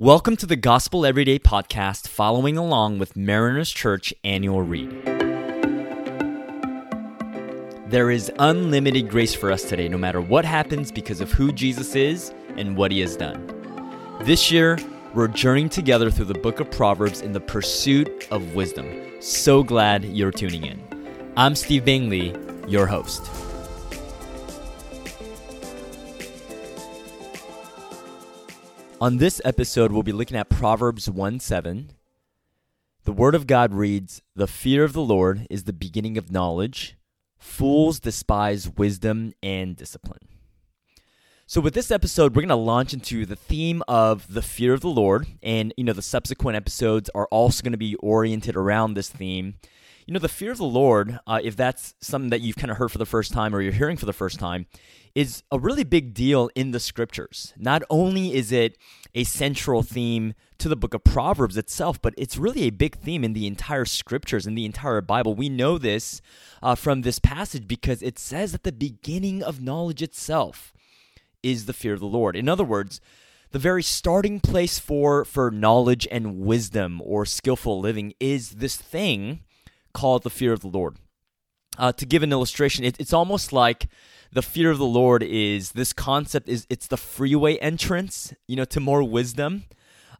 Welcome to the Gospel Everyday podcast, following along with Mariners Church annual read. There is unlimited grace for us today, no matter what happens, because of who Jesus is and what he has done. This year, we're journeying together through the book of Proverbs in the pursuit of wisdom. So glad you're tuning in. I'm Steve Bingley, your host. On this episode, we'll be looking at Proverbs 1 7. The Word of God reads The fear of the Lord is the beginning of knowledge. Fools despise wisdom and discipline. So, with this episode, we're going to launch into the theme of the fear of the Lord. And, you know, the subsequent episodes are also going to be oriented around this theme. You know, the fear of the Lord, uh, if that's something that you've kind of heard for the first time or you're hearing for the first time, is a really big deal in the scriptures. Not only is it a central theme to the book of Proverbs itself, but it's really a big theme in the entire scriptures, in the entire Bible. We know this uh, from this passage because it says at the beginning of knowledge itself is the fear of the Lord. In other words, the very starting place for for knowledge and wisdom or skillful living is this thing called the fear of the Lord. Uh, to give an illustration, it, it's almost like the fear of the Lord is this concept is it's the freeway entrance, you know, to more wisdom.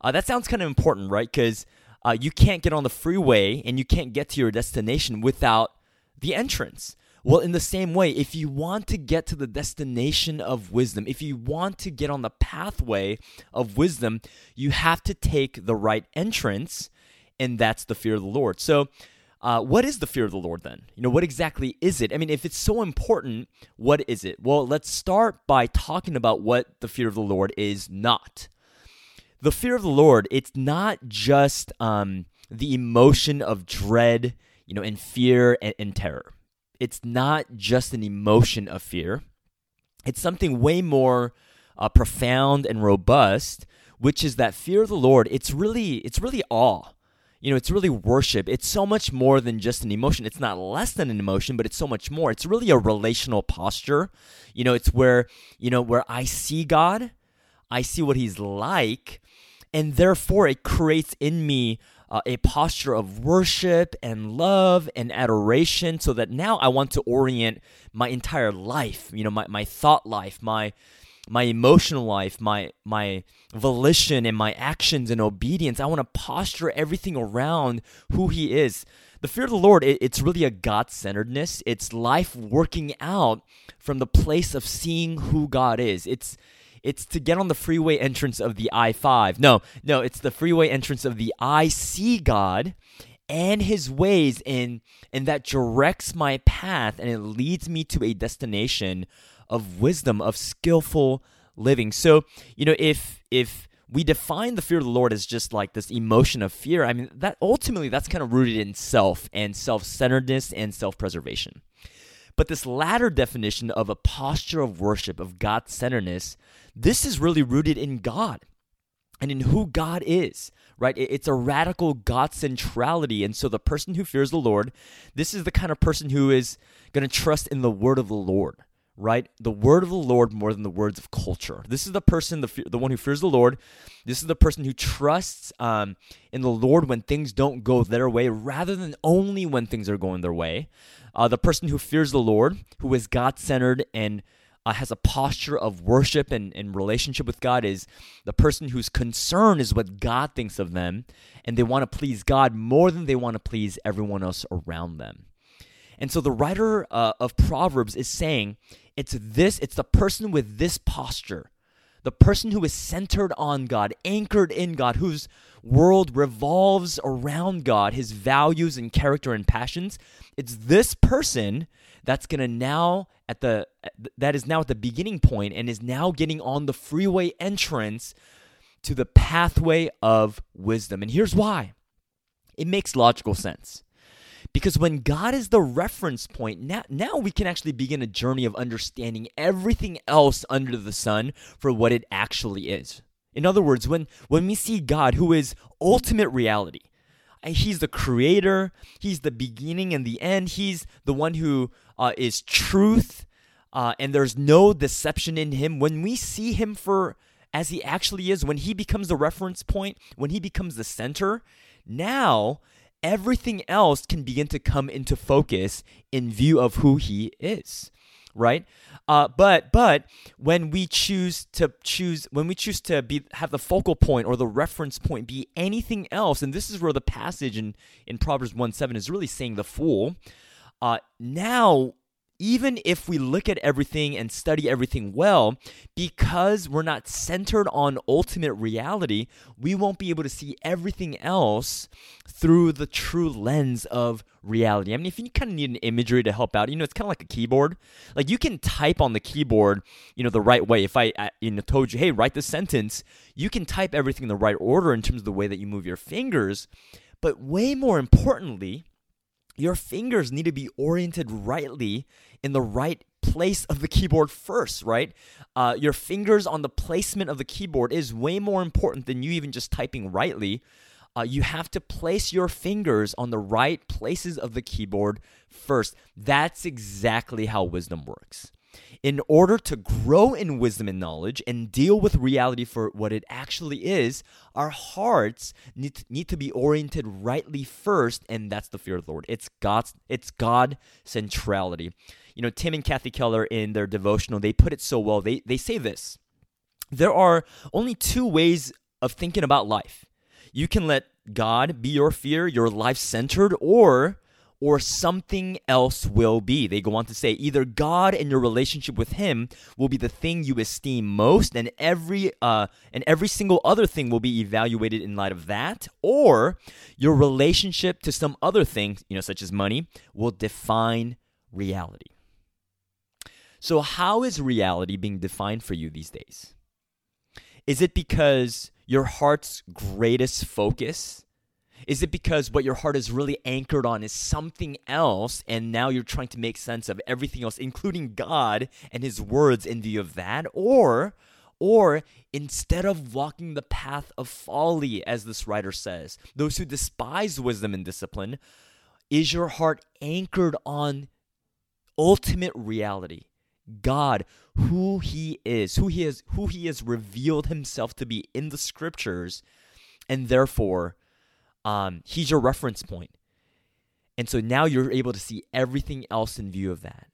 Uh, that sounds kind of important, right? Because uh, you can't get on the freeway and you can't get to your destination without the entrance. Well, in the same way, if you want to get to the destination of wisdom, if you want to get on the pathway of wisdom, you have to take the right entrance, and that's the fear of the Lord. So, uh, what is the fear of the Lord then? You know, what exactly is it? I mean, if it's so important, what is it? Well, let's start by talking about what the fear of the Lord is not. The fear of the Lord, it's not just um, the emotion of dread, you know, and fear and, and terror. It's not just an emotion of fear. It's something way more uh, profound and robust, which is that fear of the Lord. It's really, it's really awe you know, it's really worship. It's so much more than just an emotion. It's not less than an emotion, but it's so much more. It's really a relational posture. You know, it's where, you know, where I see God, I see what he's like, and therefore it creates in me uh, a posture of worship and love and adoration so that now I want to orient my entire life, you know, my, my thought life, my my emotional life, my my volition and my actions and obedience. I want to posture everything around who he is. The fear of the Lord, it, it's really a God centeredness. It's life working out from the place of seeing who God is. It's it's to get on the freeway entrance of the I 5. No, no, it's the freeway entrance of the I see God and his ways and and that directs my path and it leads me to a destination of wisdom, of skillful living. So, you know, if if we define the fear of the Lord as just like this emotion of fear, I mean, that ultimately that's kind of rooted in self and self-centeredness and self-preservation. But this latter definition of a posture of worship, of God centeredness, this is really rooted in God and in who God is, right? It's a radical God centrality. And so the person who fears the Lord, this is the kind of person who is going to trust in the word of the Lord right? The word of the Lord more than the words of culture. This is the person, the, the one who fears the Lord. This is the person who trusts um, in the Lord when things don't go their way rather than only when things are going their way. Uh, the person who fears the Lord, who is God centered and uh, has a posture of worship and, and relationship with God, is the person whose concern is what God thinks of them, and they want to please God more than they want to please everyone else around them. And so the writer uh, of Proverbs is saying it's this, it's the person with this posture, the person who is centered on God, anchored in God, whose world revolves around God, his values and character and passions. It's this person that's going to now at the that is now at the beginning point and is now getting on the freeway entrance to the pathway of wisdom. And here's why. It makes logical sense. Because when God is the reference point, now, now we can actually begin a journey of understanding everything else under the sun for what it actually is. In other words, when, when we see God, who is ultimate reality, He's the creator, He's the beginning and the end, He's the one who uh, is truth, uh, and there's no deception in Him. When we see Him for as he actually is, when he becomes the reference point, when he becomes the center, now everything else can begin to come into focus in view of who he is right? Uh, but but when we choose to choose when we choose to be have the focal point or the reference point be anything else and this is where the passage in in proverbs 1 7 is really saying the fool uh, now even if we look at everything and study everything well, because we're not centered on ultimate reality, we won't be able to see everything else through the true lens of reality. I mean, if you kind of need an imagery to help out, you know, it's kind of like a keyboard. Like you can type on the keyboard, you know, the right way. If I, you know, told you, hey, write this sentence, you can type everything in the right order in terms of the way that you move your fingers. But way more importantly, your fingers need to be oriented rightly in the right place of the keyboard first, right? Uh, your fingers on the placement of the keyboard is way more important than you even just typing rightly. Uh, you have to place your fingers on the right places of the keyboard first. That's exactly how wisdom works in order to grow in wisdom and knowledge and deal with reality for what it actually is, our hearts need to, need to be oriented rightly first, and that's the fear of the Lord. It's God's it's God centrality. You know, Tim and Kathy Keller in their devotional, they put it so well. They they say this. There are only two ways of thinking about life. You can let God be your fear, your life centered, or or something else will be. They go on to say either God and your relationship with Him will be the thing you esteem most, and every uh, and every single other thing will be evaluated in light of that, or your relationship to some other thing, you know, such as money, will define reality. So, how is reality being defined for you these days? Is it because your heart's greatest focus is it because what your heart is really anchored on is something else, and now you're trying to make sense of everything else, including God and His words in view of that? Or, or instead of walking the path of folly, as this writer says, those who despise wisdom and discipline, is your heart anchored on ultimate reality? God, who He is, who He is, who He has revealed Himself to be in the scriptures, and therefore um, he's your reference point. And so now you're able to see everything else in view of that.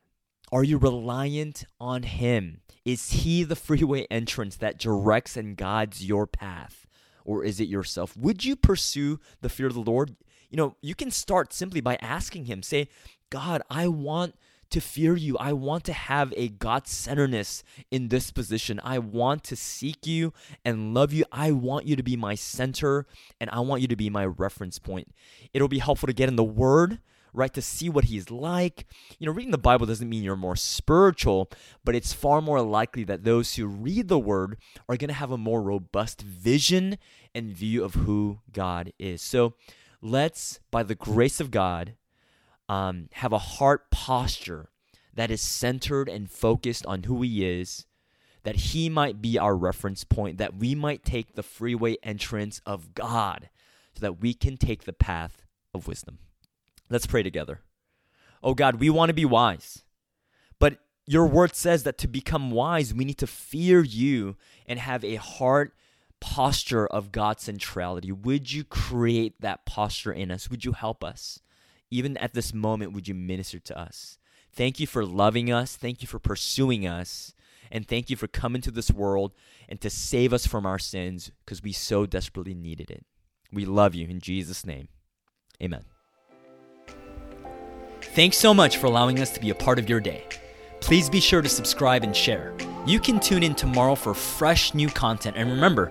Are you reliant on Him? Is He the freeway entrance that directs and guides your path? Or is it yourself? Would you pursue the fear of the Lord? You know, you can start simply by asking Him, say, God, I want to fear you. I want to have a God centeredness in this position. I want to seek you and love you. I want you to be my center and I want you to be my reference point. It'll be helpful to get in the Word right? To see what he's like. You know, reading the Bible doesn't mean you're more spiritual, but it's far more likely that those who read the word are going to have a more robust vision and view of who God is. So let's, by the grace of God, um, have a heart posture that is centered and focused on who He is, that He might be our reference point, that we might take the freeway entrance of God so that we can take the path of wisdom. Let's pray together. Oh God, we want to be wise, but your word says that to become wise, we need to fear you and have a heart posture of God's centrality. Would you create that posture in us? Would you help us? Even at this moment, would you minister to us? Thank you for loving us. Thank you for pursuing us. And thank you for coming to this world and to save us from our sins because we so desperately needed it. We love you in Jesus' name. Amen. Thanks so much for allowing us to be a part of your day. Please be sure to subscribe and share. You can tune in tomorrow for fresh new content. And remember,